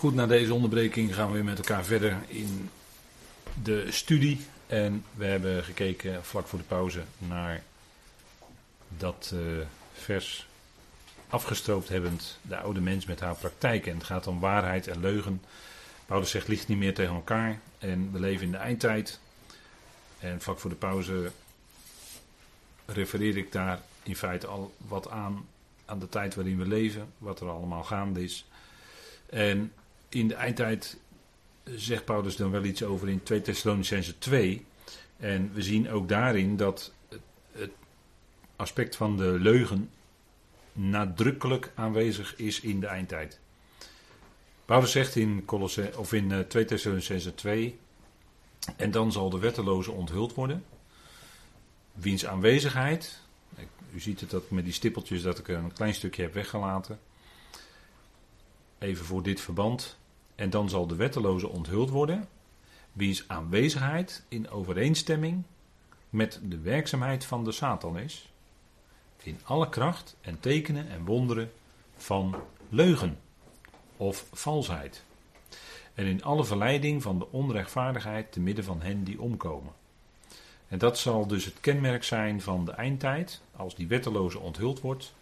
Goed, na deze onderbreking gaan we weer met elkaar verder in de studie. En we hebben gekeken vlak voor de pauze naar dat uh, vers afgestroopt hebbend de oude mens met haar praktijk. En het gaat om waarheid en leugen. Paulus zegt ligt niet meer tegen elkaar. En we leven in de eindtijd. En vlak voor de pauze refereer ik daar in feite al wat aan aan de tijd waarin we leven, wat er allemaal gaande is. En in de eindtijd zegt Paulus dan wel iets over in 2 Thessalonicense 2. En we zien ook daarin dat het aspect van de leugen nadrukkelijk aanwezig is in de eindtijd. Paulus zegt in, Colosse, of in 2 eh, Thessalonicense 2, en dan zal de wetteloze onthuld worden, wiens aanwezigheid, u ziet het dat met die stippeltjes dat ik een klein stukje heb weggelaten, even voor dit verband, en dan zal de wetteloze onthuld worden, wiens aanwezigheid in overeenstemming met de werkzaamheid van de Satan is, in alle kracht en tekenen en wonderen van leugen of valsheid. En in alle verleiding van de onrechtvaardigheid te midden van hen die omkomen. En dat zal dus het kenmerk zijn van de eindtijd, als die wetteloze onthuld wordt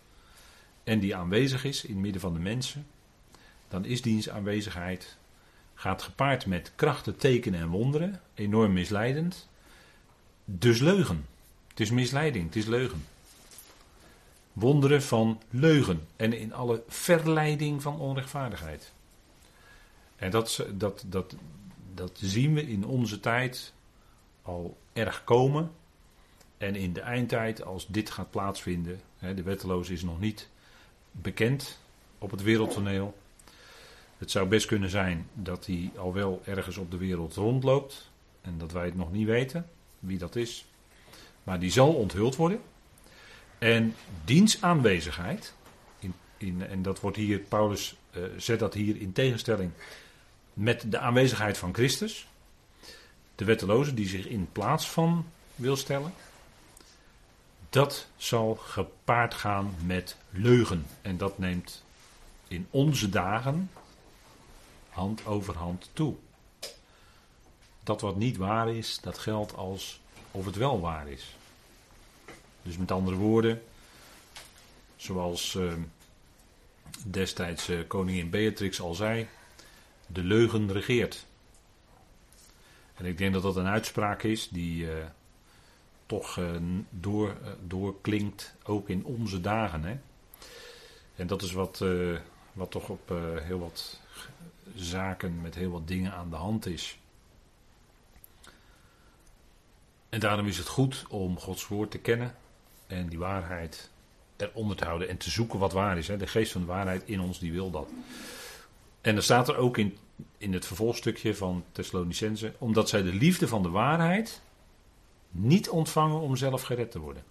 en die aanwezig is in het midden van de mensen, dan is diens aanwezigheid gaat gepaard met krachten, tekenen en wonderen, enorm misleidend. Dus leugen. Het is misleiding, het is leugen. Wonderen van leugen en in alle verleiding van onrechtvaardigheid. En dat, dat, dat, dat zien we in onze tijd al erg komen. En in de eindtijd, als dit gaat plaatsvinden, de wetteloze is nog niet bekend op het wereldtoneel. Het zou best kunnen zijn dat hij al wel ergens op de wereld rondloopt en dat wij het nog niet weten wie dat is. Maar die zal onthuld worden. En diens aanwezigheid, in, in, en dat wordt hier, Paulus uh, zet dat hier in tegenstelling met de aanwezigheid van Christus. De wetteloze die zich in plaats van wil stellen. Dat zal gepaard gaan met leugen. En dat neemt in onze dagen hand over hand toe. Dat wat niet waar is, dat geldt als of het wel waar is. Dus met andere woorden, zoals uh, destijds uh, koningin Beatrix al zei, de leugen regeert. En ik denk dat dat een uitspraak is die uh, toch door, doorklinkt, ook in onze dagen. Hè? En dat is wat, wat toch op heel wat zaken, met heel wat dingen aan de hand is. En daarom is het goed om Gods woord te kennen en die waarheid eronder te houden en te zoeken wat waar is. De geest van de waarheid in ons, die wil dat. En er staat er ook in, in het vervolgstukje van Thessalonicense, omdat zij de liefde van de waarheid niet ontvangen om zelf gered te worden.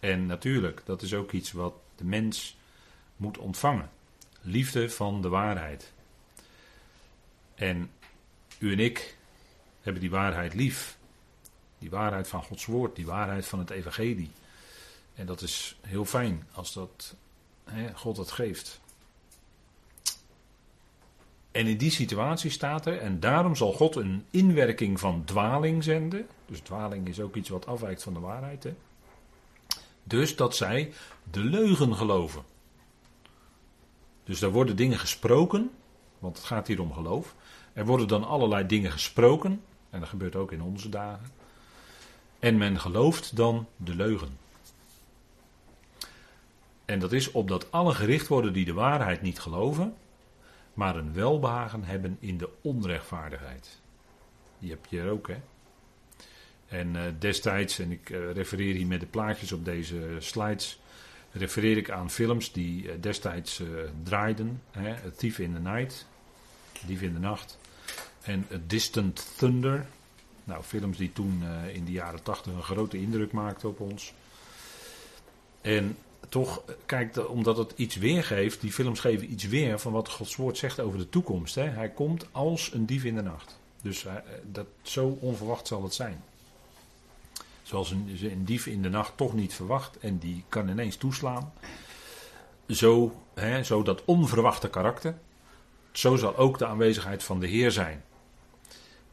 En natuurlijk, dat is ook iets wat de mens moet ontvangen liefde van de waarheid. En u en ik hebben die waarheid lief. Die waarheid van Gods woord, die waarheid van het evangelie. En dat is heel fijn als dat hè, God dat geeft. En in die situatie staat er, en daarom zal God een inwerking van dwaling zenden. Dus dwaling is ook iets wat afwijkt van de waarheid. Hè? Dus dat zij de leugen geloven. Dus daar worden dingen gesproken, want het gaat hier om geloof. Er worden dan allerlei dingen gesproken, en dat gebeurt ook in onze dagen. En men gelooft dan de leugen. En dat is opdat alle gericht worden die de waarheid niet geloven, maar een welbehagen hebben in de onrechtvaardigheid. Die heb je er ook, hè? En uh, destijds, en ik uh, refereer hier met de plaatjes op deze slides, refereer ik aan films die eh, destijds uh, draaiden. Hè, Thief in the Night, Dief in de Nacht. En Distant Thunder. Nou, films die toen in de jaren tachtig een grote indruk maakten op ons. En toch, kijk, omdat het iets weergeeft, die films geven iets weer van wat Gods woord zegt over de toekomst. Hè. Hij komt als een dief in de nacht. Dus dat, zo onverwacht zal het zijn. Zoals een, een dief in de nacht toch niet verwacht en die kan ineens toeslaan. Zo, hè, zo dat onverwachte karakter. zo zal ook de aanwezigheid van de Heer zijn.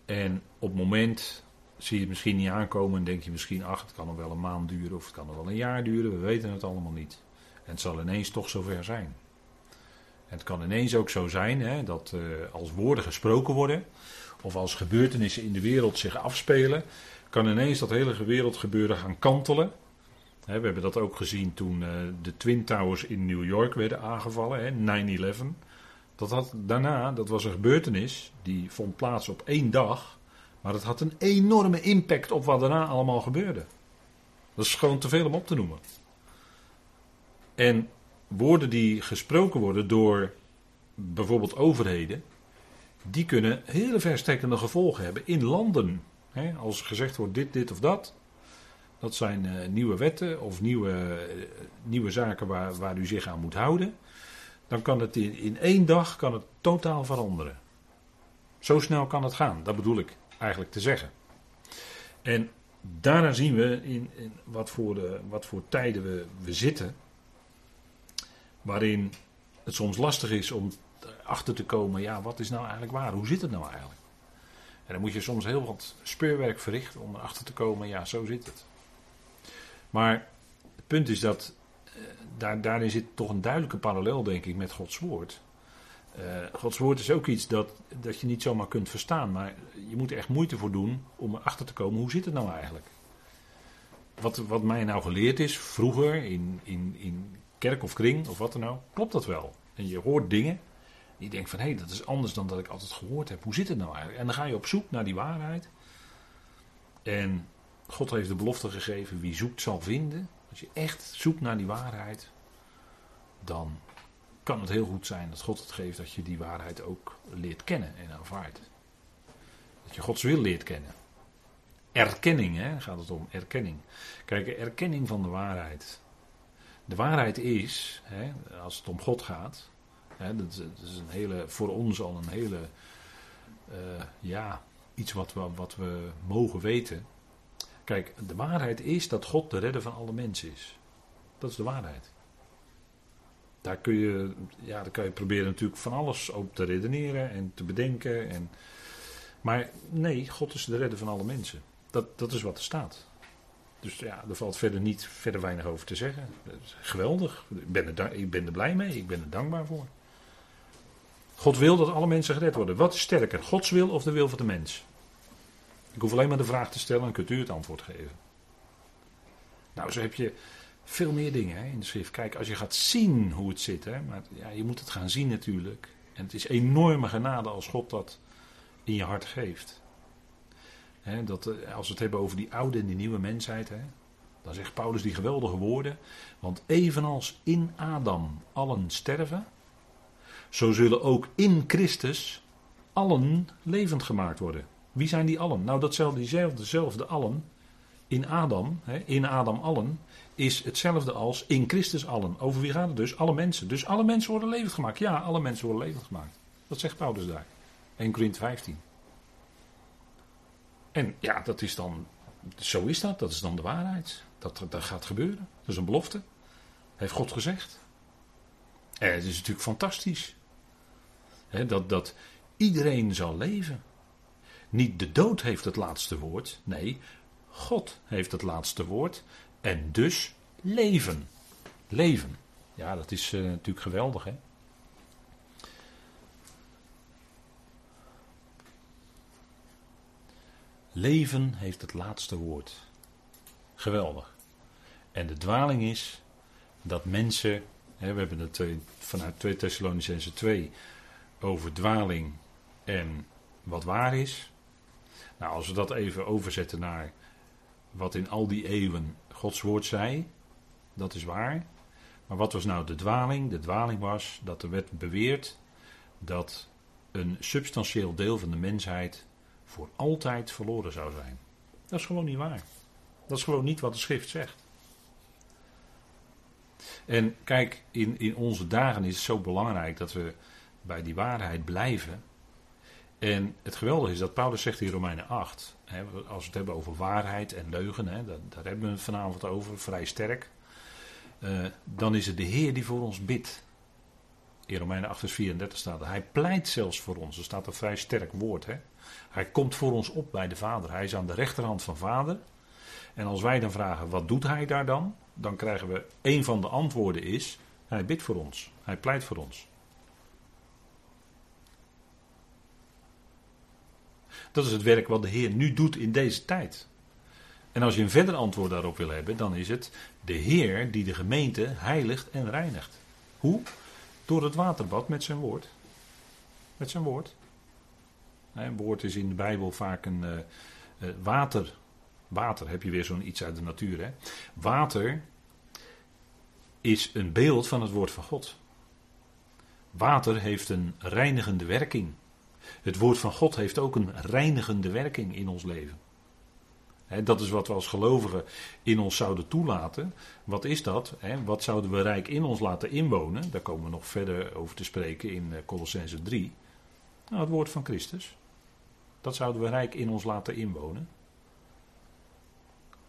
En op het moment zie je het misschien niet aankomen en denk je misschien, ach, het kan nog wel een maand duren of het kan nog wel een jaar duren, we weten het allemaal niet. En het zal ineens toch zover zijn. En het kan ineens ook zo zijn hè, dat uh, als woorden gesproken worden, of als gebeurtenissen in de wereld zich afspelen, kan ineens dat hele wereldgebeuren gaan kantelen. we hebben dat ook gezien toen uh, de Twin Towers in New York werden aangevallen, 9-11. Dat had, daarna, dat was een gebeurtenis, die vond plaats op één dag. Maar het had een enorme impact op wat daarna allemaal gebeurde. Dat is gewoon te veel om op te noemen. En woorden die gesproken worden door bijvoorbeeld overheden, die kunnen hele verstrekkende gevolgen hebben in landen. Als gezegd wordt dit, dit of dat, dat zijn uh, nieuwe wetten of nieuwe, uh, nieuwe zaken waar, waar u zich aan moet houden. Dan kan het in, in één dag kan het totaal veranderen. Zo snel kan het gaan, dat bedoel ik eigenlijk te zeggen. En daarna zien we in, in wat, voor de, wat voor tijden we, we zitten. Waarin het soms lastig is om achter te komen, ja, wat is nou eigenlijk waar? Hoe zit het nou eigenlijk? En dan moet je soms heel wat speurwerk verrichten om erachter te komen, ja, zo zit het. Maar het punt is dat eh, daar, daarin zit toch een duidelijke parallel, denk ik, met Gods woord. Uh, Gods woord is ook iets dat, dat je niet zomaar kunt verstaan, maar je moet er echt moeite voor doen om erachter te komen hoe zit het nou eigenlijk. Wat, wat mij nou geleerd is, vroeger in, in, in kerk of kring of wat dan ook, klopt dat wel. En je hoort dingen, je denkt van hé, hey, dat is anders dan dat ik altijd gehoord heb. Hoe zit het nou eigenlijk? En dan ga je op zoek naar die waarheid. En God heeft de belofte gegeven, wie zoekt zal vinden. Als je echt zoekt naar die waarheid, dan kan het heel goed zijn dat God het geeft dat je die waarheid ook leert kennen en aanvaardt. Dat je Gods wil leert kennen. Erkenning, hè, gaat het om, erkenning. Kijk, erkenning van de waarheid. De waarheid is, hè, als het om God gaat, hè, dat, is een hele, voor ons al een hele, uh, ja, iets wat we, wat we mogen weten. Kijk, de waarheid is dat God de redder van alle mensen is. Dat is de waarheid. Daar kun je, ja, daar kan je proberen natuurlijk van alles op te redeneren en te bedenken. En, maar nee, God is de redder van alle mensen. Dat, dat is wat er staat. Dus ja, er valt verder niet verder weinig over te zeggen. geweldig. Ik ben, er, ik ben er blij mee. Ik ben er dankbaar voor. God wil dat alle mensen gered worden. Wat is sterker, Gods wil of de wil van de mens? Ik hoef alleen maar de vraag te stellen en kunt u het antwoord geven. Nou, zo heb je veel meer dingen hè, in de schrift. Kijk, als je gaat zien hoe het zit, hè, maar ja, je moet het gaan zien natuurlijk. En het is enorme genade als God dat in je hart geeft. Dat, eh, als we het hebben over die oude en die nieuwe mensheid, dan zegt Paulus die geweldige woorden. Want evenals in Adam allen sterven, zo zullen ook in Christus allen levend gemaakt worden. Wie zijn die allen? Nou, datzelfde, diezelfde dezelfde allen in Adam, hè, in Adam allen, is hetzelfde als in Christus allen. Over wie gaat het dus? Alle mensen. Dus alle mensen worden levend gemaakt. Ja, alle mensen worden levend gemaakt. Dat zegt Paulus daar. 1 Corinthië 15. En ja, dat is dan, zo is dat. Dat is dan de waarheid. Dat, dat gaat gebeuren. Dat is een belofte. Heeft God gezegd. En het is natuurlijk fantastisch. Dat, dat iedereen zal leven. Niet de dood heeft het laatste woord. Nee, God heeft het laatste woord. En dus leven. Leven. Ja, dat is uh, natuurlijk geweldig, hè? Leven heeft het laatste woord. Geweldig. En de dwaling is dat mensen, hè, we hebben het uh, vanuit 2 Thessalonicense 2 over dwaling en wat waar is. Nou, als we dat even overzetten naar wat in al die eeuwen Gods woord zei, dat is waar. Maar wat was nou de dwaling? De dwaling was dat er werd beweerd dat een substantieel deel van de mensheid voor altijd verloren zou zijn. Dat is gewoon niet waar. Dat is gewoon niet wat de schrift zegt. En kijk, in, in onze dagen is het zo belangrijk dat we bij die waarheid blijven. En het geweldige is dat Paulus zegt in Romeinen 8, hè, als we het hebben over waarheid en leugen, hè, daar, hebben we het vanavond over, vrij sterk. Uh, dan is het de Heer die voor ons bidt. In Romeinen 8 vers 34 staat. Hij pleit zelfs voor ons. Er staat een vrij sterk woord. Hè? Hij komt voor ons op bij de Vader. Hij is aan de rechterhand van Vader. En als wij dan vragen, wat doet hij daar dan? Dan krijgen we, een van de antwoorden is, hij bidt voor ons. Hij pleit voor ons. Dat is het werk wat de Heer nu doet in deze tijd. En als je een verder antwoord daarop wil hebben, dan is het de Heer die de gemeente heiligt en reinigt. Hoe? Door het waterbad met zijn woord. Met zijn woord. Een woord is in de Bijbel vaak een uh, water. Water heb je weer zo'n iets uit de natuur. Hè? Water is een beeld van het woord van God. Water heeft een reinigende werking. Het woord van God heeft ook een reinigende werking in ons leven. dat is wat we als gelovigen in ons zouden toelaten. Wat is dat? wat zouden we rijk in ons laten inwonen? Daar komen we nog verder over te spreken in eh, Colossense 3. Nou, het woord van Christus. Dat zouden we rijk in ons laten inwonen.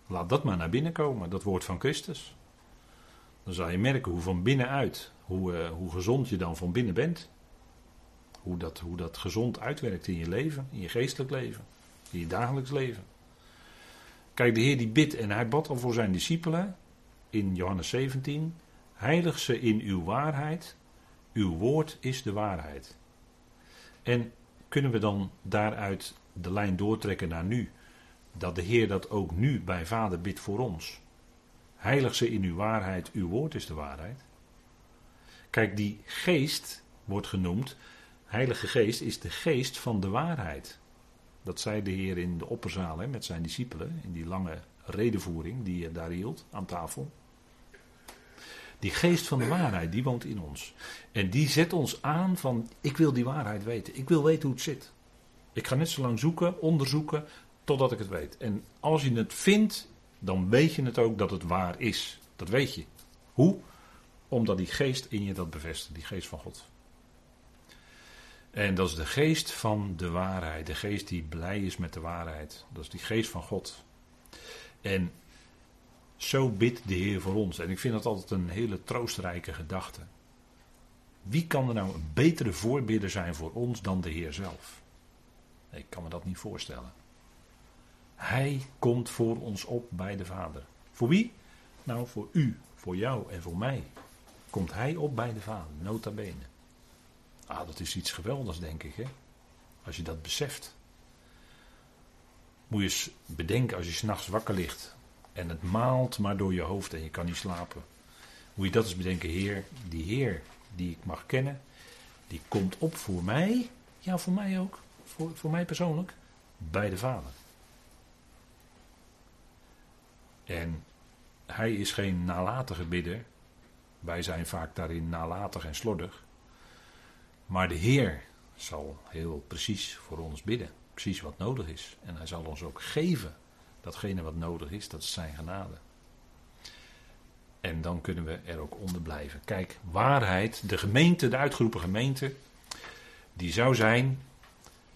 Laat dat maar naar binnen komen, dat woord van Christus. Dan zal je merken hoe van binnenuit, hoe, uh, hoe gezond je dan van binnen bent. Hoe dat, hoe dat gezond uitwerkt in je leven, in je geestelijk leven, in je dagelijks leven. Kijk, de Heer die bidt en hij bad al voor zijn discipelen in Johannes 17. Heilig ze in uw waarheid, uw woord is de waarheid. En kunnen we dan daaruit de lijn doortrekken naar nu? Dat de Heer dat ook nu bij Vader bidt voor ons. Heilig ze in uw waarheid, uw woord is de waarheid. Kijk, die geest wordt genoemd Heilige Geest is de geest van de waarheid. Dat zei de Heer in de opperzaal hè, met zijn discipelen, in die lange redenvoering die hij daar hield aan tafel. Die geest van de waarheid, die woont in ons. En die zet ons aan van, ik wil die waarheid weten. Ik wil weten hoe het zit. Ik ga net zo lang zoeken, onderzoeken, totdat ik het weet. En als je het vindt, dan weet je het ook dat het waar is. Dat weet je. Hoe? Omdat die geest in je dat bevestigt, die geest van God. En dat is de geest van de waarheid. De geest die blij is met de waarheid. Dat is die geest van God. En zo bidt de Heer voor ons. En ik vind dat altijd een hele troostrijke gedachte. Wie kan er nou een betere voorbidder zijn voor ons dan de Heer zelf? Ik kan me dat niet voorstellen. Hij komt voor ons op bij de Vader. Voor wie? Nou, voor u, voor jou en voor mij. Komt hij op bij de Vader, nota bene. Ah, dat is iets geweldigs, denk ik. Hè? Als je dat beseft. Moet je eens bedenken als je s'nachts wakker ligt. En het maalt maar door je hoofd en je kan niet slapen. Moet je dat eens bedenken, Heer. Die Heer die ik mag kennen. Die komt op voor mij. Ja, voor mij ook. Voor, voor mij persoonlijk. Bij de Vader. En hij is geen nalatige bidder. Wij zijn vaak daarin nalatig en slordig. Maar de Heer zal heel precies voor ons bidden. Precies wat nodig is. En hij zal ons ook geven datgene wat nodig is. Dat is zijn genade. En dan kunnen we er ook onder blijven. Kijk, waarheid, de gemeente, de uitgeroepen gemeente, die zou zijn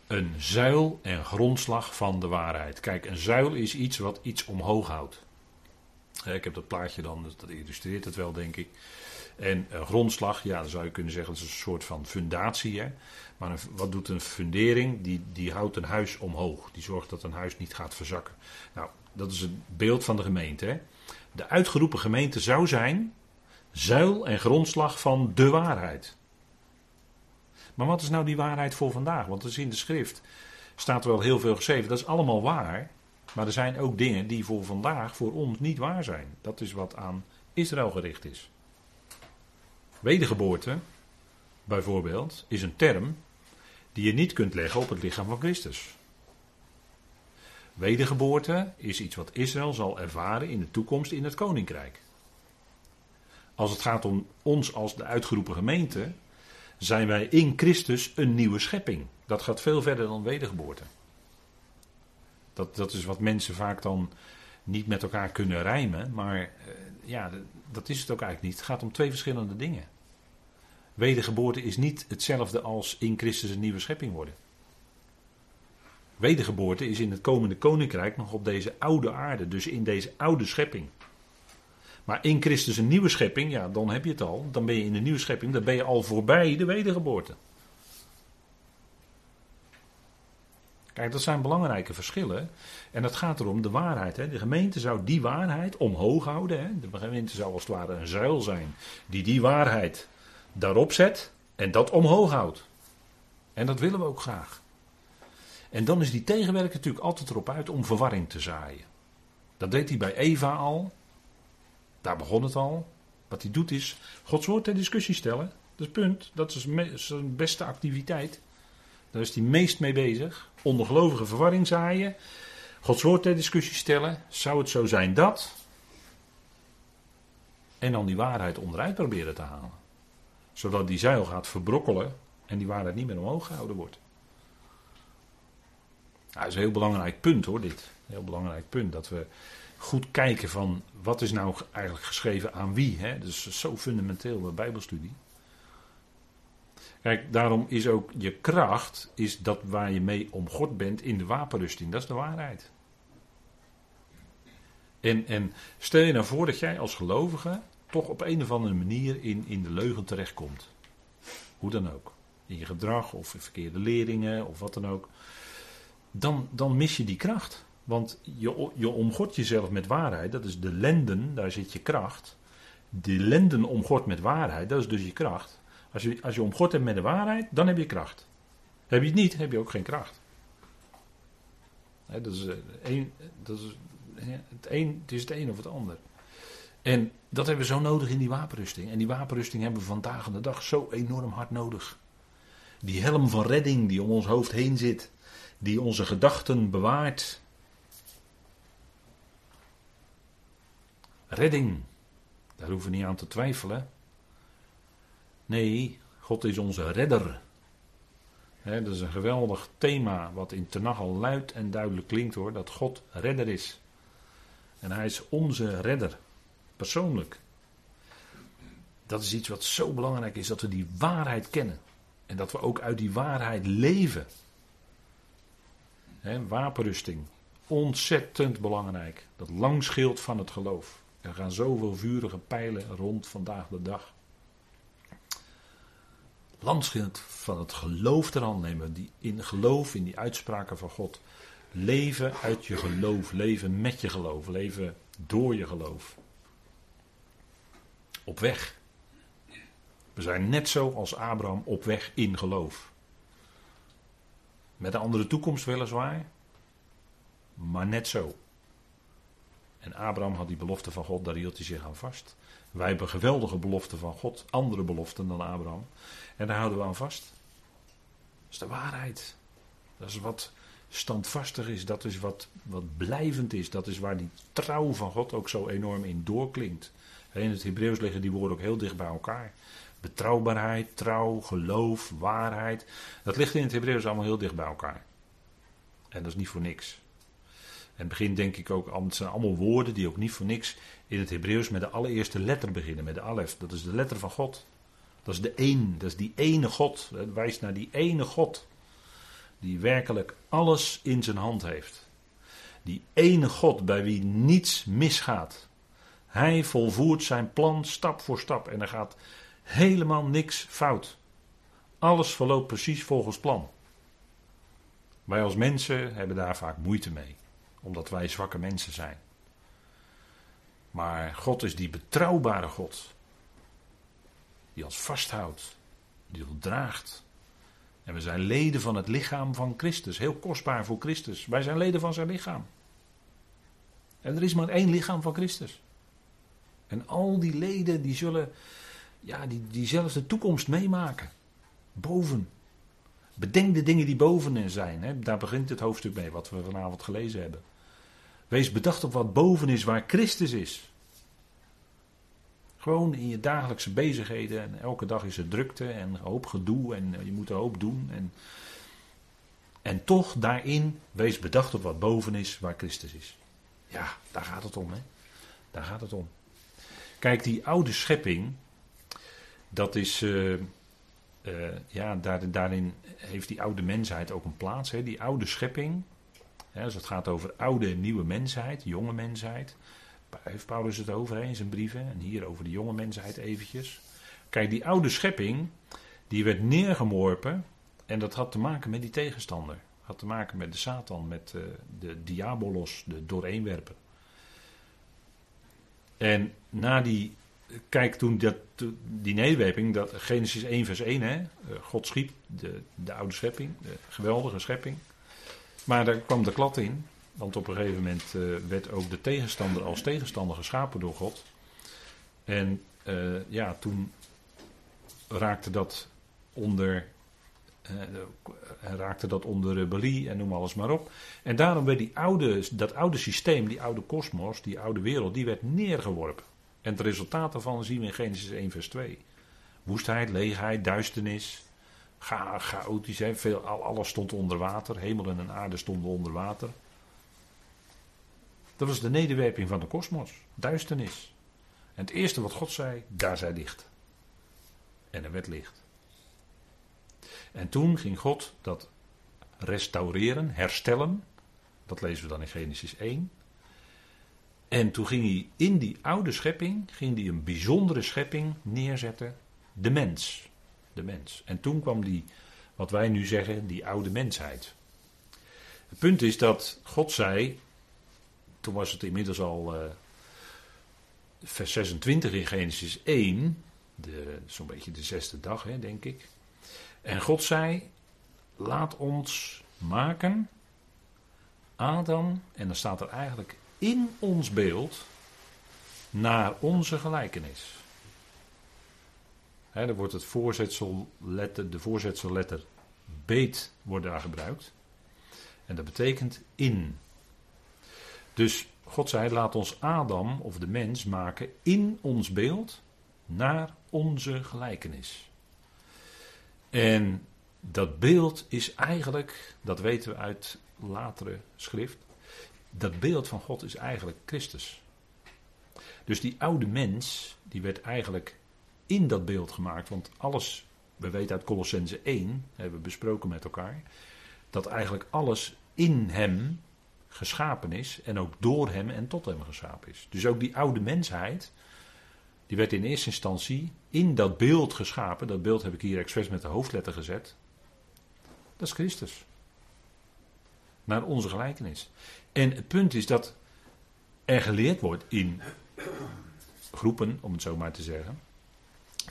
een zuil en grondslag van de waarheid. Kijk, een zuil is iets wat iets omhoog houdt. Ik heb dat plaatje dan, dat illustreert het wel, denk ik. En een grondslag, ja, dan zou je kunnen zeggen, dat is een soort van fundatie. Hè? Maar wat doet een fundering? Die, die houdt een huis omhoog. Die zorgt dat een huis niet gaat verzakken. Nou, dat is het beeld van de gemeente. Hè? De uitgeroepen gemeente zou zijn zuil en grondslag van de waarheid. Maar wat is nou die waarheid voor vandaag? Want dat is in de schrift. Staat er wel heel veel geschreven. Dat is allemaal waar. Maar er zijn ook dingen die voor vandaag, voor ons, niet waar zijn. Dat is wat aan Israël gericht is. Wedergeboorte, bijvoorbeeld, is een term die je niet kunt leggen op het lichaam van Christus. Wedergeboorte is iets wat Israël zal ervaren in de toekomst in het koninkrijk. Als het gaat om ons als de uitgeroepen gemeente, zijn wij in Christus een nieuwe schepping. Dat gaat veel verder dan wedergeboorte. Dat, dat is wat mensen vaak dan niet met elkaar kunnen rijmen, maar eh, ja, dat is het ook eigenlijk niet. Het gaat om twee verschillende dingen. Wedergeboorte is niet hetzelfde als in Christus een nieuwe schepping worden. Wedergeboorte is in het komende koninkrijk nog op deze oude aarde, dus in deze oude schepping. Maar in Christus een nieuwe schepping, ja, dan heb je het al. Dan ben je in de nieuwe schepping, dan ben je al voorbij de wedergeboorte. Kijk, dat zijn belangrijke verschillen. En het gaat erom de waarheid. Hè. De gemeente zou die waarheid omhoog houden. Hè. De gemeente zou als het ware een zuil zijn die die waarheid daarop zet en dat omhoog houdt. En dat willen we ook graag. En dan is die tegenwerker natuurlijk altijd erop uit om verwarring te zaaien. Dat deed hij bij Eva al. Daar begon het al. Wat hij doet is Gods woord ter discussie stellen. Dat is punt. Dat is zijn beste activiteit. Daar is hij meest mee bezig. Ondergelovige verwarring zaaien. Gods woord ter discussie stellen. Zou het zo zijn dat? En dan die waarheid onderuit proberen te halen. Zodat die zeil gaat verbrokkelen en die waarheid niet meer omhoog gehouden wordt. Nou, dat is een heel belangrijk punt hoor, dit. Heel belangrijk punt. Dat we goed kijken van wat is nou eigenlijk geschreven aan wie. Hè? Dus zo fundamenteel bij Bijbelstudie. Kijk, daarom is ook je kracht, is dat waar je mee om God bent in de wapenrusting. Dat is de waarheid. En, en stel je nou voor dat jij als gelovige toch op een of andere manier in, in de leugen terechtkomt. Hoe dan ook. In je gedrag of in verkeerde leringen of wat dan ook. Dan, dan mis je die kracht. Want je, je omgort jezelf met waarheid. Dat is de lenden, daar zit je kracht. De lenden omgort met waarheid, dat is dus je kracht. Als je, als je omgord hebt met de waarheid, dan heb je kracht. Heb je het niet, heb je ook geen kracht. dat is, eh, dat is, het, een, het is het een of het ander. En dat hebben we zo nodig in die wapenrusting. En die wapenrusting hebben we vandaag de dag zo enorm hard nodig. Die helm van redding die om ons hoofd heen zit. Die onze gedachten bewaart. Redding. Daar hoeven we niet aan te twijfelen. Nee, God is onze redder. dat is een geweldig thema wat in Tenach al luid en duidelijk klinkt hoor. Dat God redder is. En hij is onze redder. Persoonlijk. Dat is iets wat zo belangrijk is, dat we die waarheid kennen. En dat we ook uit die waarheid leven. He, wapenrusting. Ontzettend belangrijk. Dat langschild van het geloof. Er gaan zoveel vurige pijlen rond vandaag de dag. Landschild van het geloof ter hand nemen. Die in geloof, in die uitspraken van God. Leven uit je geloof. Leven met je geloof. Leven door je geloof op weg. We zijn net zo als Abraham op weg in geloof. Met een andere toekomst weliswaar, maar net zo. En Abraham had die belofte van God, daar hield hij zich aan vast. Wij hebben geweldige beloften van God, andere beloften dan Abraham. En daar houden we aan vast. Dat is de waarheid. Dat is wat standvastig is, dat is wat, wat blijvend is. Dat is waar die trouw van God ook zo enorm in doorklinkt. In het Hebreeuws liggen die woorden ook heel dicht bij elkaar. Betrouwbaarheid, trouw, geloof, waarheid. Dat ligt in het Hebreeuws allemaal heel dicht bij elkaar. En dat is niet voor niks. En het begin denk ik ook, het zijn allemaal woorden die ook niet voor niks in het Hebreeuws met de allereerste letter beginnen, met de alef. Dat is de letter van God. Dat is de één, dat is die ene God. Het wijst naar die ene God. Die werkelijk alles in zijn hand heeft. Die ene God bij wie niets misgaat. Hij volvoert zijn plan stap voor stap en er gaat helemaal niks fout. Alles verloopt precies volgens plan. Wij als mensen hebben daar vaak moeite mee, omdat wij zwakke mensen zijn. Maar God is die betrouwbare God, die ons vasthoudt, die ons draagt. En we zijn leden van het lichaam van Christus, heel kostbaar voor Christus. Wij zijn leden van zijn lichaam. En er is maar één lichaam van Christus. En al die leden die zullen ja, die, diezelfde toekomst meemaken. Boven. Bedenk de dingen die boven zijn. Hè. Daar begint het hoofdstuk mee, wat we vanavond gelezen hebben. Wees bedacht op wat boven is, waar Christus is. Gewoon in je dagelijkse bezigheden. En elke dag is er drukte en hoop gedoe. En je moet een hoop doen. En, en toch daarin, wees bedacht op wat boven is, waar Christus is. Ja, daar gaat het om. Hè? Daar gaat het om. Kijk, die oude schepping, dat is, uh, uh, ja, daar, daarin heeft die oude mensheid ook een plaats. Hè? Die oude schepping, hè, als het gaat over oude en nieuwe mensheid, jonge mensheid, heeft Paulus het over in zijn brieven. En hier over de jonge mensheid eventjes. Kijk, die oude schepping, die werd neergemorpen. En dat had te maken met die tegenstander. Had te maken met de Satan, met uh, de diabolos, de dooreenwerper. En na die, kijk toen dat, die nederwerping, dat Genesis 1 vers 1, hè, God schiep de, de oude schepping, de geweldige schepping. Maar daar kwam de klad in, want op een gegeven moment uh, werd ook de tegenstander als tegenstander geschapen door God. En uh, ja, toen raakte dat onder uh, raakte dat onder rebellie en noem alles maar op. En daarom werd die oude, dat oude systeem, die oude kosmos, die oude wereld, die werd neergeworpen. En het resultaat daarvan zien we in Genesis 1 vers 2. Woestheid, leegheid, duisternis, cha chaotisch. Veel, alles stond onder water, hemel en aarde stonden onder water. Dat was de nederwerping van de kosmos, duisternis. En het eerste wat God zei, daar zij licht. En er werd licht. En toen ging God dat restaureren, herstellen. Dat lezen we dan in Genesis 1. En toen ging hij in die oude schepping, ging hij een bijzondere schepping neerzetten. De mens. De mens. En toen kwam die, wat wij nu zeggen, die oude mensheid. Het punt is dat God zei, toen was het inmiddels al uh, vers 26 in Genesis 1, zo'n beetje de zesde dag, hè, denk ik. En God zei: Laat ons maken Adam, en dan staat er eigenlijk in ons beeld, naar onze gelijkenis. He, dan wordt het voorzetselletter, de voorzetselletter beet wordt daar gebruikt. En dat betekent in. Dus God zei: Laat ons Adam of de mens maken in ons beeld naar onze gelijkenis. En dat beeld is eigenlijk, dat weten we uit latere schrift, dat beeld van God is eigenlijk Christus. Dus die oude mens, die werd eigenlijk in dat beeld gemaakt, want alles, we weten uit Colossense 1, hebben we besproken met elkaar, dat eigenlijk alles in hem geschapen is en ook door hem en tot hem geschapen is. Dus ook die oude mensheid, die werd in eerste instantie in dat beeld geschapen. Dat beeld heb ik hier expres met de hoofdletter gezet. Dat is Christus. Naar onze gelijkenis. En het punt is dat er geleerd wordt in groepen, om het zo maar te zeggen,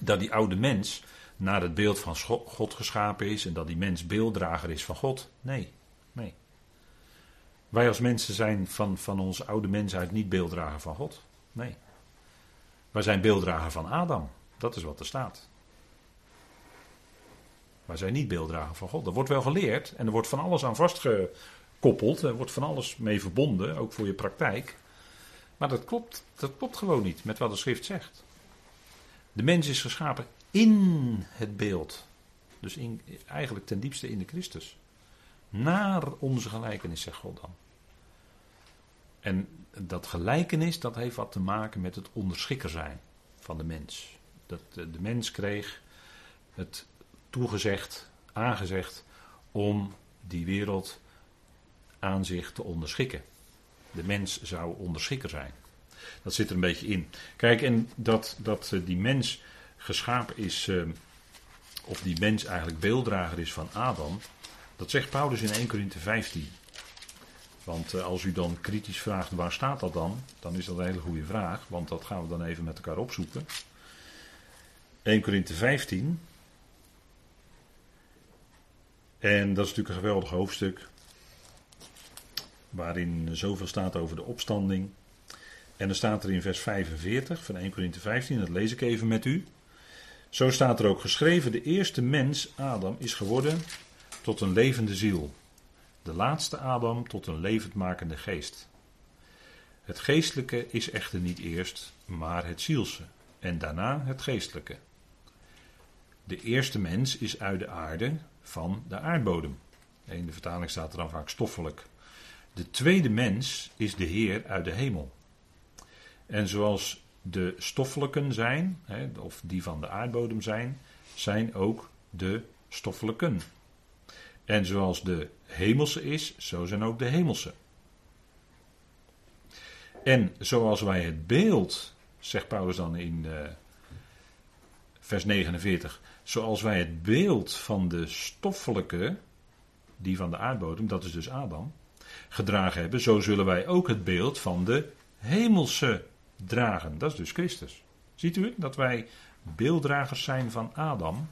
dat die oude mens naar het beeld van God geschapen is en dat die mens beelddrager is van God. Nee, nee. Wij als mensen zijn van, van onze oude mensheid niet beelddrager van God. Nee. Wij zijn beelddrager van Adam. Dat is wat er staat. Wij zijn niet beelddrager van God. Dat wordt wel geleerd en er wordt van alles aan vastgekoppeld. Er wordt van alles mee verbonden, ook voor je praktijk. Maar dat klopt, dat klopt gewoon niet met wat de schrift zegt. De mens is geschapen in het beeld. Dus in, eigenlijk ten diepste in de Christus. Naar onze gelijkenis, zegt God dan. En dat gelijkenis, dat heeft wat te maken met het onderschikker zijn van de mens. Dat de, de mens kreeg het toegezegd, aangezegd, om die wereld aan zich te onderschikken. De mens zou onderschikker zijn. Dat zit er een beetje in. Kijk, en dat, dat eh, die mens geschapen is, eh, of die mens eigenlijk beelddrager is van Adam, dat zegt Paulus in 1 Corinthië 15. Want eh, als u dan kritisch vraagt waar staat dat dan, dan is dat een hele goede vraag, want dat gaan we dan even met elkaar opzoeken. 1 Korinthe 15. En dat is natuurlijk een geweldig hoofdstuk, waarin zoveel staat over de opstanding. En dan staat er in vers 45 van 1 Korinthe 15, dat lees ik even met u. Zo staat er ook geschreven: De eerste mens, Adam, is geworden tot een levende ziel. De laatste Adam tot een levendmakende geest. Het geestelijke is echter niet eerst, maar het zielse, en daarna het geestelijke. De eerste mens is uit de aarde van de aardbodem. In de vertaling staat er dan vaak stoffelijk. De tweede mens is de Heer uit de hemel. En zoals de stoffelijken zijn, of die van de aardbodem zijn, zijn ook de stoffelijken. En zoals de hemelse is, zo zijn ook de hemelse. En zoals wij het beeld, zegt Paulus dan in uh, vers 49, zoals wij het beeld van de stoffelijke, die van de aardbodem, dat is dus Adam, gedragen hebben, zo zullen wij ook het beeld van de hemelse dragen. Dat is dus Christus. Ziet u dat wij beelddragers zijn van Adam?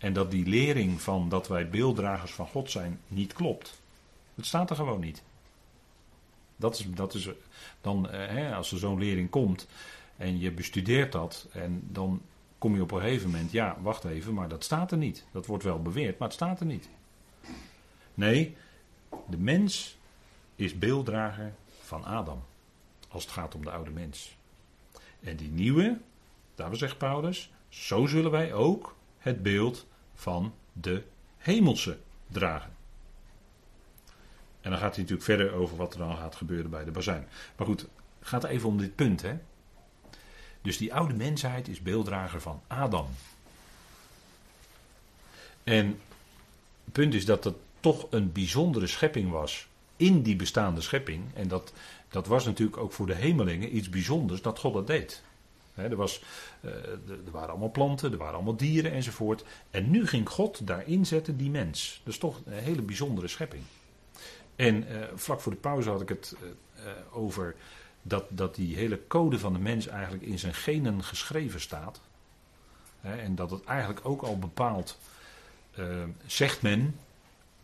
En dat die lering van dat wij beelddragers van God zijn niet klopt. Het staat er gewoon niet. Dat is, dat is dan, eh, hè, als er zo'n lering komt en je bestudeert dat en dan kom je op een gegeven moment, ja, wacht even, maar dat staat er niet. Dat wordt wel beweerd, maar het staat er niet. Nee, de mens is beelddrager van Adam. Als het gaat om de oude mens. En die nieuwe, daar zegt Paulus, zo zullen wij ook het beeld van de hemelse dragen. En dan gaat hij natuurlijk verder over wat er dan gaat gebeuren bij de bazuin. Maar goed, gaat even om dit punt. Hè? Dus die oude mensheid is beelddrager van Adam. En het punt is dat het toch een bijzondere schepping was in die bestaande schepping. En dat, dat was natuurlijk ook voor de hemelingen iets bijzonders dat God dat deed. Er, was, uh, er waren allemaal planten, er waren allemaal dieren enzovoort. En nu ging God daarin zetten die mens. Dat is toch een hele bijzondere schepping. En uh, vlak voor de pauze had ik het uh, over dat, dat die hele code van de mens eigenlijk in zijn genen geschreven staat. en dat het eigenlijk ook al bepaalt, zegt men,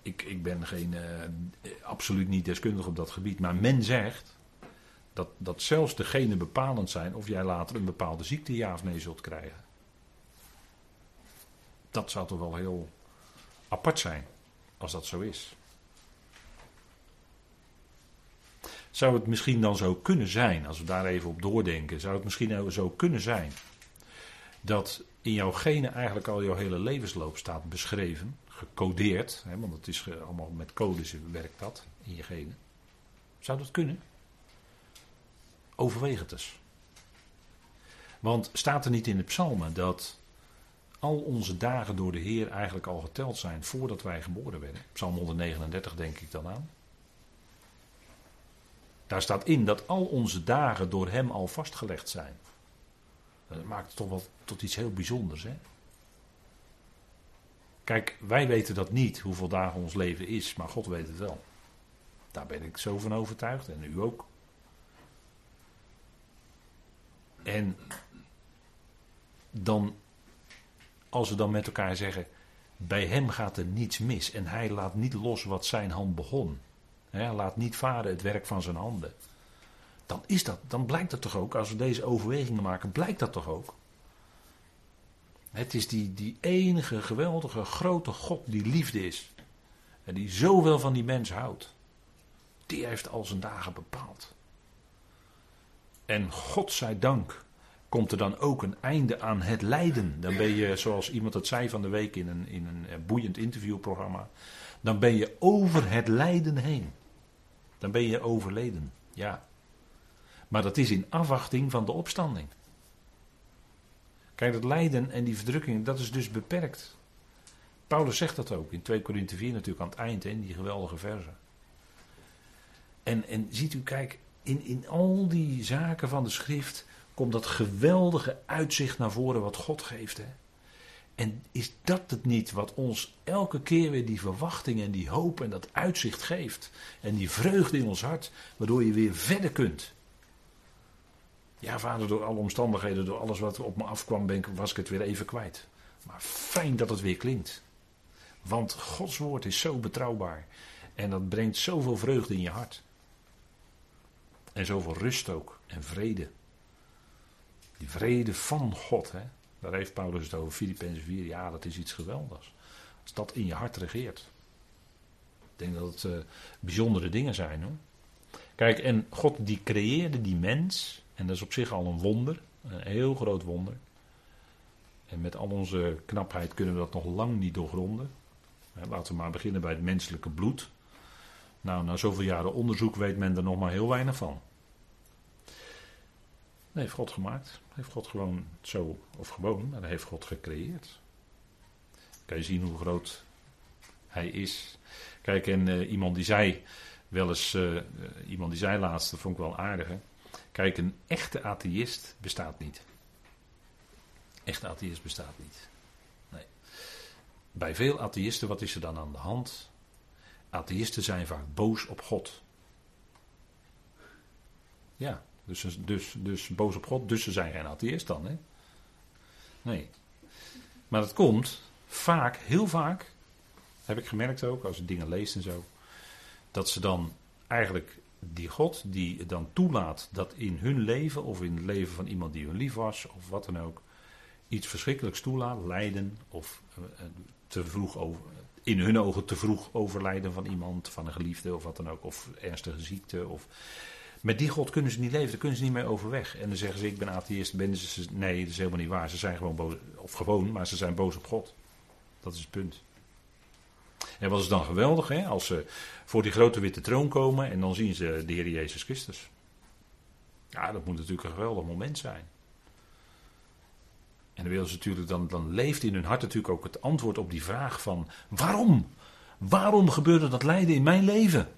ik, ik ben geen, absoluut niet deskundig op dat gebied, maar men zegt dat, dat zelfs de genen bepalend zijn of jij later een bepaalde ziekte ja of nee zult krijgen. Dat zou toch wel heel apart zijn, als dat zo is. Zou het misschien dan zo kunnen zijn, als we daar even op doordenken, zou het misschien zo kunnen zijn dat in jouw genen eigenlijk al jouw hele levensloop staat beschreven, gecodeerd, hè, want het is allemaal met codes werkt dat in je genen. Zou dat kunnen? Overweeg het eens. Want staat er niet in de psalmen dat al onze dagen door de Heer eigenlijk al geteld zijn voordat wij geboren werden? Psalm 139 denk ik dan aan. Daar staat in dat al onze dagen door Hem al vastgelegd zijn. Dat maakt toch wel tot iets heel bijzonders. Hè? Kijk, wij weten dat niet, hoeveel dagen ons leven is, maar God weet het wel. Daar ben ik zo van overtuigd en u ook. En dan, als we dan met elkaar zeggen, bij hem gaat er niets mis en hij laat niet los wat zijn hand begon. Hij laat niet varen het werk van zijn handen. Dan is dat, dan blijkt dat toch ook, als we deze overwegingen maken, blijkt dat toch ook. Het is die, die enige geweldige grote God die liefde is. En die zoveel van die mens houdt. Die heeft al zijn dagen bepaald. En God zij dank komt er dan ook een einde aan het lijden. Dan ben je, zoals iemand het zei van de week in een, in een boeiend interviewprogramma, dan ben je over het lijden heen. Dan ben je overleden, ja. Maar dat is in afwachting van de opstanding. Kijk, dat lijden en die verdrukking, dat is dus beperkt. Paulus zegt dat ook in 2 Korinthe 4 natuurlijk aan het eind, in die geweldige verse. En, en ziet u, kijk, in, in al die zaken van de schrift komt dat geweldige uitzicht naar voren wat God geeft. Hè? En is dat het niet wat ons elke keer weer die verwachting en die hoop en dat uitzicht geeft? En die vreugde in ons hart, waardoor je weer verder kunt. Ja, vader, door alle omstandigheden, door alles wat op me afkwam, ik, was ik het weer even kwijt. Maar fijn dat het weer klinkt. Want Gods woord is zo betrouwbaar. En dat brengt zoveel vreugde in je hart. En zoveel rust ook. En vrede. Die vrede van God, hè. Daar heeft Paulus het over, Filippenzen 4. Ja, dat is iets geweldigs. Als dat in je hart regeert. Ik denk dat het uh, bijzondere dingen zijn hoor. Kijk, en God die creëerde die mens. En dat is op zich al een wonder. Een heel groot wonder. En met al onze knapheid kunnen we dat nog lang niet doorgronden. Laten we maar beginnen bij het menselijke bloed. Nou, na zoveel jaren onderzoek weet men er nog maar heel weinig van. Dat heeft God gemaakt. heeft God gewoon zo, of gewoon, maar heeft God gecreëerd. kan je zien hoe groot hij is. Kijk, en uh, iemand die zei, wel eens, uh, iemand die zei laatst, dat vond ik wel aardig. Hè? Kijk, een echte atheïst bestaat niet. Echte atheïst bestaat niet. Nee. Bij veel atheïsten, wat is er dan aan de hand? Atheïsten zijn vaak boos op God. Ja, dus, dus, dus boos op God, dus ze zijn geen atheïst dan. Hè? Nee. Maar dat komt vaak, heel vaak, heb ik gemerkt ook, als je dingen leest en zo, dat ze dan eigenlijk die God die dan toelaat dat in hun leven of in het leven van iemand die hun lief was of wat dan ook, iets verschrikkelijks toelaat, lijden of eh, eh, te vroeg over, in hun ogen te vroeg overlijden van iemand, van een geliefde of wat dan ook, of ernstige ziekte. Of... Met die God kunnen ze niet leven, daar kunnen ze niet mee overweg. En dan zeggen ze: Ik ben atheïst. Ben ze, nee, dat is helemaal niet waar. Ze zijn gewoon boos, of gewoon, maar ze zijn boos op God. Dat is het punt. En wat is dan geweldig, hè? als ze voor die grote witte troon komen en dan zien ze de Heer Jezus Christus. Ja, dat moet natuurlijk een geweldig moment zijn. En dan, willen ze natuurlijk, dan, dan leeft in hun hart natuurlijk ook het antwoord op die vraag van waarom? Waarom gebeurde dat lijden in mijn leven?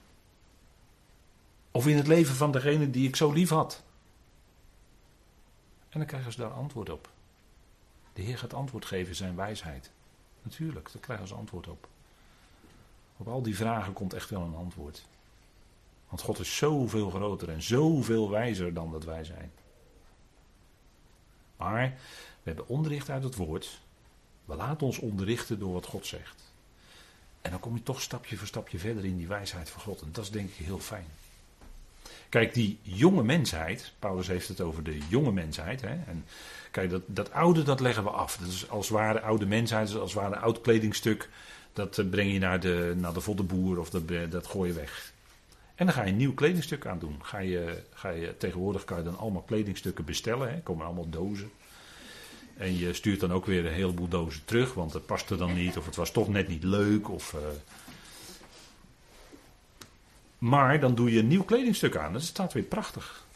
Of in het leven van degene die ik zo lief had? En dan krijgen ze daar antwoord op. De Heer gaat antwoord geven zijn wijsheid. Natuurlijk, daar krijgen ze antwoord op. Op al die vragen komt echt wel een antwoord. Want God is zoveel groter en zoveel wijzer dan dat wij zijn. Maar we hebben onderricht uit het woord. We laten ons onderrichten door wat God zegt. En dan kom je toch stapje voor stapje verder in die wijsheid van God. En dat is denk ik heel fijn. Kijk, die jonge mensheid, Paulus heeft het over de jonge mensheid. Hè, en kijk, dat, dat oude, dat leggen we af. Dat is als ware oude mensheid, als ware oud kledingstuk. Dat eh, breng je naar de, naar de of dat, dat gooi je weg. En dan ga je een nieuw kledingstuk aan doen. Ga je, ga je, tegenwoordig kan je dan allemaal kledingstukken bestellen. Hè, komen allemaal dozen. En je stuurt dan ook weer een heleboel dozen terug, want het paste dan niet, of het was toch net niet leuk. Of, uh... Maar dan doe je een nieuw kledingstuk aan, dat staat weer prachtig.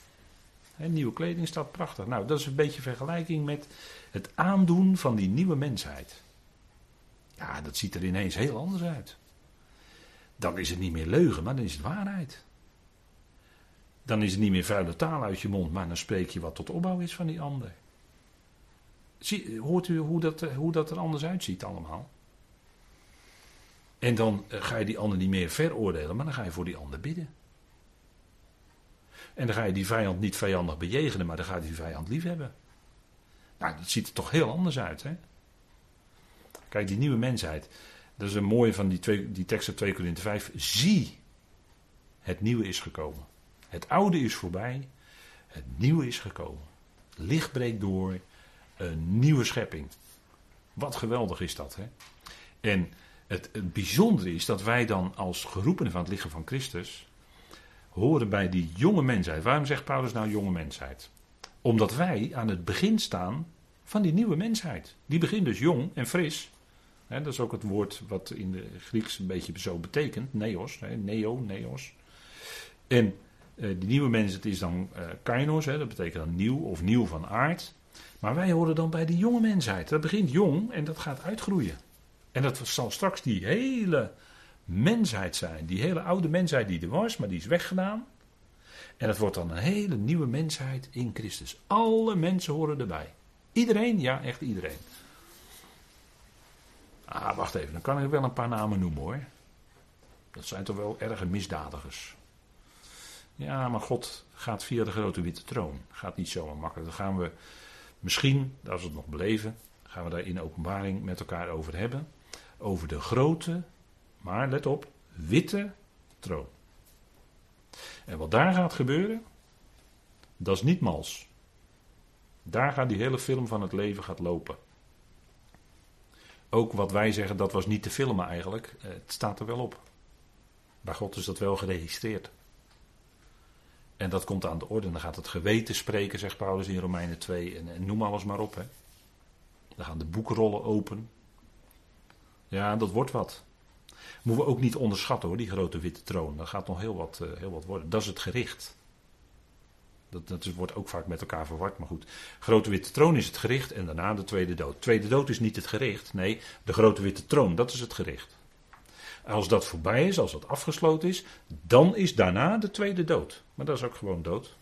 Nieuwe kleding staat prachtig. Nou, dat is een beetje vergelijking met het aandoen van die nieuwe mensheid. Ja, dat ziet er ineens heel anders uit. Dan is het niet meer leugen, maar dan is het waarheid. Dan is het niet meer vuile taal uit je mond, maar dan spreek je wat tot opbouw is van die ander. Zie, hoort u hoe dat, hoe dat er anders uitziet allemaal? En dan eh, ga je die ander niet meer veroordelen, maar dan ga je voor die ander bidden. En dan ga je die vijand niet vijandig bejegenen, maar dan ga je die vijand lief hebben. Nou, dat ziet er toch heel anders uit, hè? Kijk, die nieuwe mensheid. Dat is een mooie van die, twee, die tekst uit 2 Korinthe 5. Zie, het nieuwe is gekomen. Het oude is voorbij, het nieuwe is gekomen. Licht breekt door, een nieuwe schepping. Wat geweldig is dat, hè? En het, het bijzondere is dat wij dan als geroepenen van het lichaam van Christus horen bij die jonge mensheid. Waarom zegt Paulus nou jonge mensheid? Omdat wij aan het begin staan van die nieuwe mensheid. Die begint dus jong en fris. dat is ook het woord wat in de Grieks een beetje zo betekent. Neos, neo, neos. En uh, die nieuwe mensheid is dan uh, kainos, dat betekent dan nieuw of nieuw van aard. Maar wij horen dan bij de jonge mensheid. Dat begint jong en dat gaat uitgroeien. En dat zal straks die hele mensheid zijn. Die hele oude mensheid die er was, maar die is weggedaan. En dat wordt dan een hele nieuwe mensheid in Christus. Alle mensen horen erbij. Iedereen? Ja, echt iedereen. Ah, wacht even, dan kan ik wel een paar namen noemen hoor. Dat zijn toch wel erge misdadigers. Ja, maar God gaat via de grote witte troon. Gaat niet zomaar makkelijk. Dan gaan we Misschien, als we het nog beleven, gaan we daar in openbaring met elkaar over hebben. Over de grote, maar let op, witte troon. En wat daar gaat gebeuren, dat is niet mals. Daar gaat die hele film van het leven gaat lopen. Ook wat wij zeggen, dat was niet te filmen eigenlijk. Eh, het staat er wel op. Bij God is dat wel geregistreerd. En dat komt aan de orde. Dan gaat het geweten spreken, zegt Paulus in Romeinen 2. En, noem alles maar op. Hè. Dan gaan de boekrollen open. Ja, dat wordt wat. Moeten we ook niet onderschatten hoor, die grote witte troon. Dat gaat nog heel wat, uh, heel wat worden. Dat is het gericht. Dat, dat wordt ook vaak met elkaar verward, maar goed. Grote witte troon is het gericht en daarna de tweede dood. Tweede dood is niet het gericht, nee, de grote witte troon, dat is het gericht. Als dat voorbij is, als dat afgesloten is, dan is daarna de tweede dood. Maar dat is ook gewoon dood.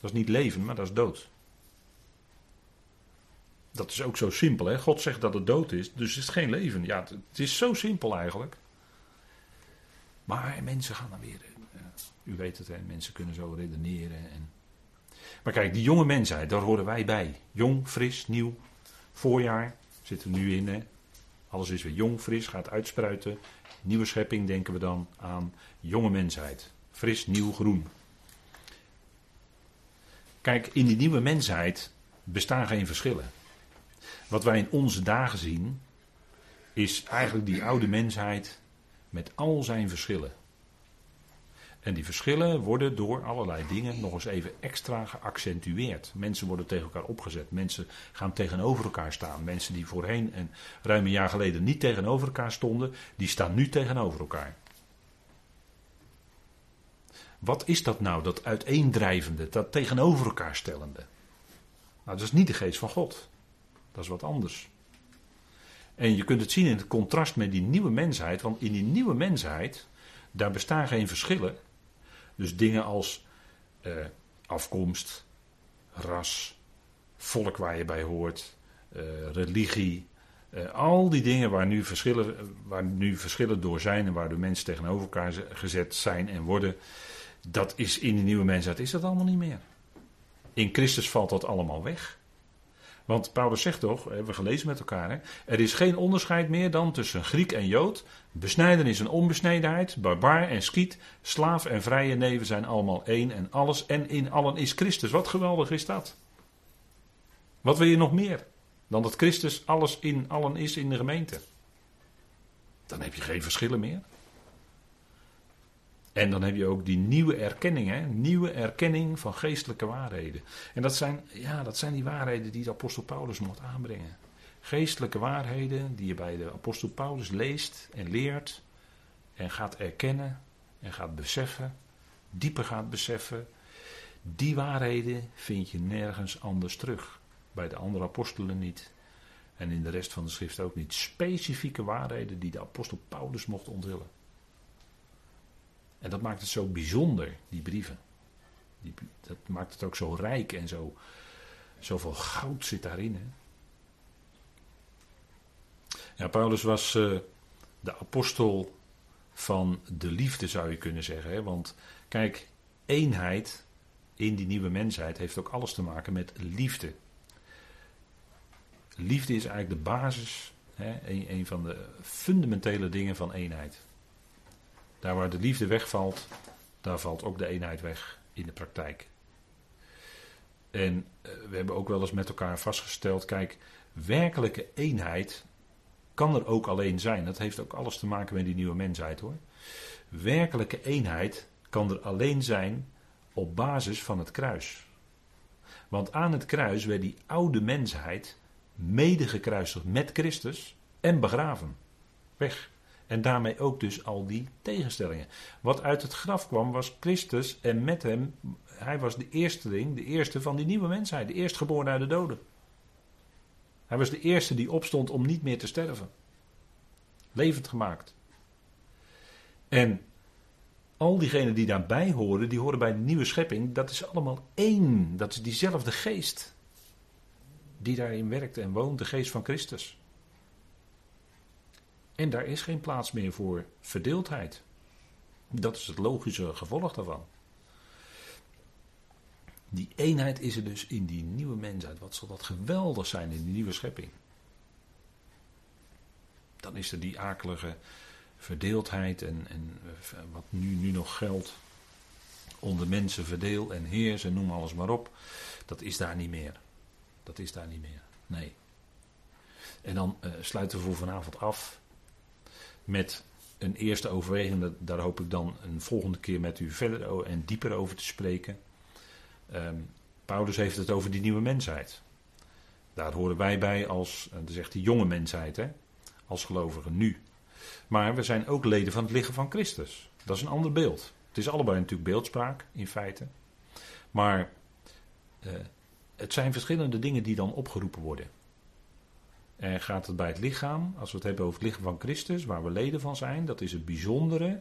Dat is niet leven, maar dat is dood. Dat is ook zo simpel. Hè? God zegt dat het dood is, dus het is geen leven. Ja, het is zo simpel eigenlijk. Maar mensen gaan dan weer. Uh, u weet het, hè? mensen kunnen zo redeneren. En... Maar kijk, die jonge mensheid, daar horen wij bij. Jong, fris, nieuw. Voorjaar zitten we nu in. Hè? Alles is weer jong, fris, gaat uitspruiten. Nieuwe schepping denken we dan aan jonge mensheid. Fris, nieuw, groen. Kijk, in die nieuwe mensheid bestaan geen verschillen. Wat wij in onze dagen zien, is eigenlijk die oude mensheid met al zijn verschillen. En die verschillen worden door allerlei dingen nog eens even extra geaccentueerd. Mensen worden tegen elkaar opgezet. Mensen gaan tegenover elkaar staan. Mensen die voorheen en ruim een jaar geleden niet tegenover elkaar stonden, die staan nu tegenover elkaar. Wat is dat nou, dat uiteendrijvende, dat tegenover elkaar stellende? Nou, dat is niet de geest van God. Dat is wat anders. En je kunt het zien in het contrast met die nieuwe mensheid, want in die nieuwe mensheid, daar bestaan geen verschillen. Dus dingen als eh, afkomst, ras, volk waar je bij hoort, eh, religie, eh, al die dingen waar nu, verschillen, waar nu verschillen door zijn en waar de mensen tegenover elkaar gezet zijn en worden, dat is in de nieuwe mensheid is dat allemaal niet meer. In Christus valt dat allemaal weg. Want Paulus zegt toch, hebben we gelezen met elkaar, hè, er is geen onderscheid meer dan tussen Griek en Jood. Besnijdenis en onbesnedenheid, barbaar en skiet, slaaf en vrije neven zijn allemaal één en alles en in allen is Christus. Wat geweldig is dat? Wat wil je nog meer dan dat Christus alles in allen is in de gemeente? Dan heb je geen verschillen meer. En dan heb je ook die nieuwe erkenning, hè? nieuwe erkenning van geestelijke waarheden. En dat zijn, ja, dat zijn die waarheden die de apostel Paulus moet aanbrengen. Geestelijke waarheden die je bij de apostel Paulus leest en leert en gaat erkennen en gaat beseffen, dieper gaat beseffen. Die waarheden vind je nergens anders terug. Bij de andere apostelen niet. En in de rest van de schrift ook niet. Specifieke waarheden die de apostel Paulus mocht onthullen. En dat maakt het zo bijzonder, die brieven. Die, dat maakt het ook zo rijk en zo, zoveel goud zit daarin. Hè? Paulus was uh, de apostel van de liefde, zou je kunnen zeggen. Hè? Want kijk, eenheid in die nieuwe mensheid heeft ook alles te maken met liefde. Liefde is eigenlijk de basis, hè? Een van de fundamentele dingen van eenheid. Daar waar de liefde wegvalt, daar valt ook de eenheid weg in de praktijk. En eh, we hebben ook wel eens met elkaar vastgesteld: kijk, werkelijke eenheid kan er ook alleen zijn. Dat heeft ook alles te maken met die nieuwe mensheid hoor. Werkelijke eenheid kan er alleen zijn op basis van het kruis. Want aan het kruis werd die oude mensheid mede gekruisigd met Christus en begraven. Weg. En daarmee ook dus al die tegenstellingen. Wat uit het graf kwam was Christus en met hem, hij was de eersteling, de eerste van die nieuwe mensheid, de eerstgeboren uit de doden. Hij was de eerste die opstond om niet meer te sterven. Levend gemaakt. En al diegenen die daarbij horen, die horen bij de nieuwe schepping, dat is allemaal één. Dat is diezelfde geest die daarin werkt en woont, de geest van Christus. En daar is geen plaats meer voor verdeeldheid. Dat is het logische gevolg daarvan. Die eenheid is er dus in die nieuwe mensheid. Wat zal dat geweldig zijn in die nieuwe schepping. Dan is er die akelige verdeeldheid en, en wat nu, nu nog geldt. Onder mensen verdeel en heers en noem alles maar op. Dat is daar niet meer. Dat is daar niet meer. Nee. En dan uh, sluiten we voor vanavond af met een eerste overweging. Daar hoop ik dan een volgende keer met u verder en dieper over te spreken. Um, Paulus heeft het over die nieuwe mensheid. Daar horen wij bij als, eh, dan zegt die jonge mensheid, hè, als gelovigen nu. Maar we zijn ook leden van het lichaam van Christus. Dat is een ander beeld. Het is allebei natuurlijk beeldspraak in feite. Maar uh, het zijn verschillende dingen die dan opgeroepen worden. En gaat het bij het lichaam, als we het hebben over het lichaam van Christus, waar we leden van zijn, dat is het bijzondere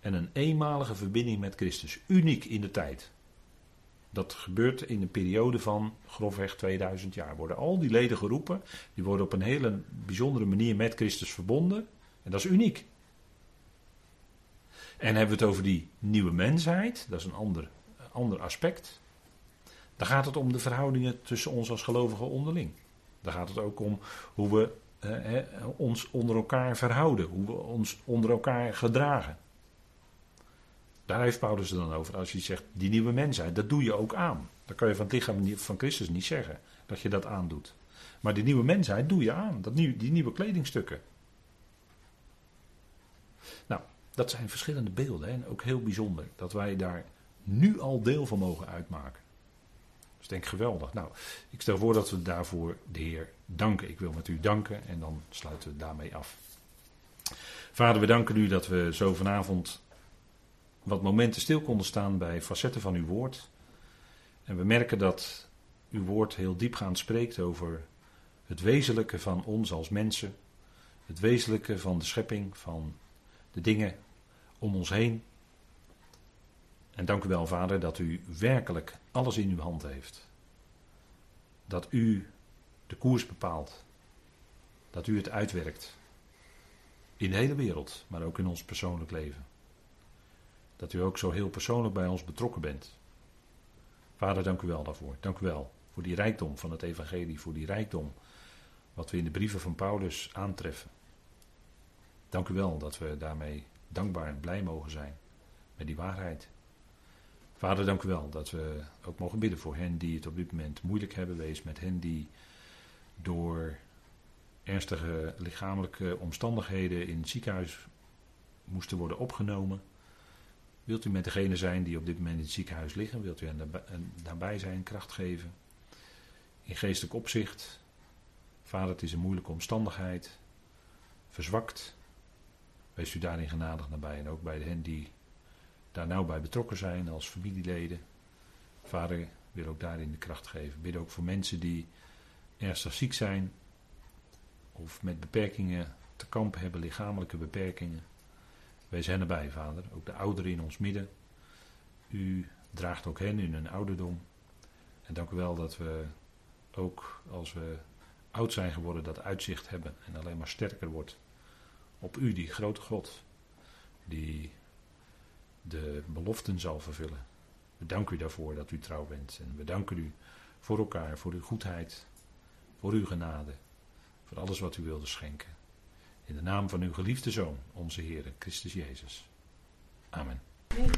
en een eenmalige verbinding met Christus. Uniek in de tijd. Dat gebeurt in een periode van grofweg 2000 jaar. Worden al die leden geroepen, die worden op een hele bijzondere manier met Christus verbonden. En dat is uniek. En hebben we het over die nieuwe mensheid, dat is een ander, ander aspect. Dan gaat het om de verhoudingen tussen ons als gelovigen onderling. Dan gaat het ook om hoe we eh, ons onder elkaar verhouden, hoe we ons onder elkaar gedragen. Daar heeft Paulus het dan over. Als je zegt, die nieuwe mensheid, dat doe je ook aan. Dan kan je van het lichaam van Christus niet zeggen dat je dat aandoet. Maar die nieuwe mensheid doe je aan. Dat nieuw, die nieuwe kledingstukken. Nou, dat zijn verschillende beelden. En ook heel bijzonder. Dat wij daar nu al deel van mogen uitmaken. Dus denk geweldig. Nou, ik stel voor dat we daarvoor de Heer danken. Ik wil met u danken en dan sluiten we daarmee af. Vader, we danken u dat we zo vanavond wat momenten stil konden staan bij facetten van uw woord. En we merken dat uw woord heel diepgaand spreekt over het wezenlijke van ons als mensen. Het wezenlijke van de schepping, van de dingen om ons heen. En dank u wel, Vader, dat u werkelijk alles in uw hand heeft. Dat u de koers bepaalt. Dat u het uitwerkt. In de hele wereld, maar ook in ons persoonlijk leven. Dat u ook zo heel persoonlijk bij ons betrokken bent. Vader, dank u wel daarvoor. Dank u wel voor die rijkdom van het Evangelie, voor die rijkdom wat we in de brieven van Paulus aantreffen. Dank u wel dat we daarmee dankbaar en blij mogen zijn met die waarheid. Vader, dank u wel dat we ook mogen bidden voor hen die het op dit moment moeilijk hebben. Wees met hen die door ernstige lichamelijke omstandigheden in het ziekenhuis moesten worden opgenomen. Wilt u met degene zijn die op dit moment in het ziekenhuis liggen? Wilt u hen daarbij zijn, kracht geven? In geestelijk opzicht. Vader, het is een moeilijke omstandigheid. Verzwakt. Wees u daarin genadig nabij. En ook bij hen die daar nauw bij betrokken zijn als familieleden. Vader wil ook daarin de kracht geven. Bid ook voor mensen die ernstig ziek zijn. Of met beperkingen te kampen hebben, lichamelijke beperkingen. Wees hen erbij, vader. Ook de ouderen in ons midden. U draagt ook hen in hun ouderdom. En dank u wel dat we ook als we oud zijn geworden, dat uitzicht hebben en alleen maar sterker wordt. Op u, die grote God, die de beloften zal vervullen. We danken u daarvoor dat u trouw bent. En we danken u voor elkaar, voor uw goedheid, voor uw genade, voor alles wat u wilde schenken. In de naam van uw geliefde Zoon, onze Heer Christus Jezus. Amen.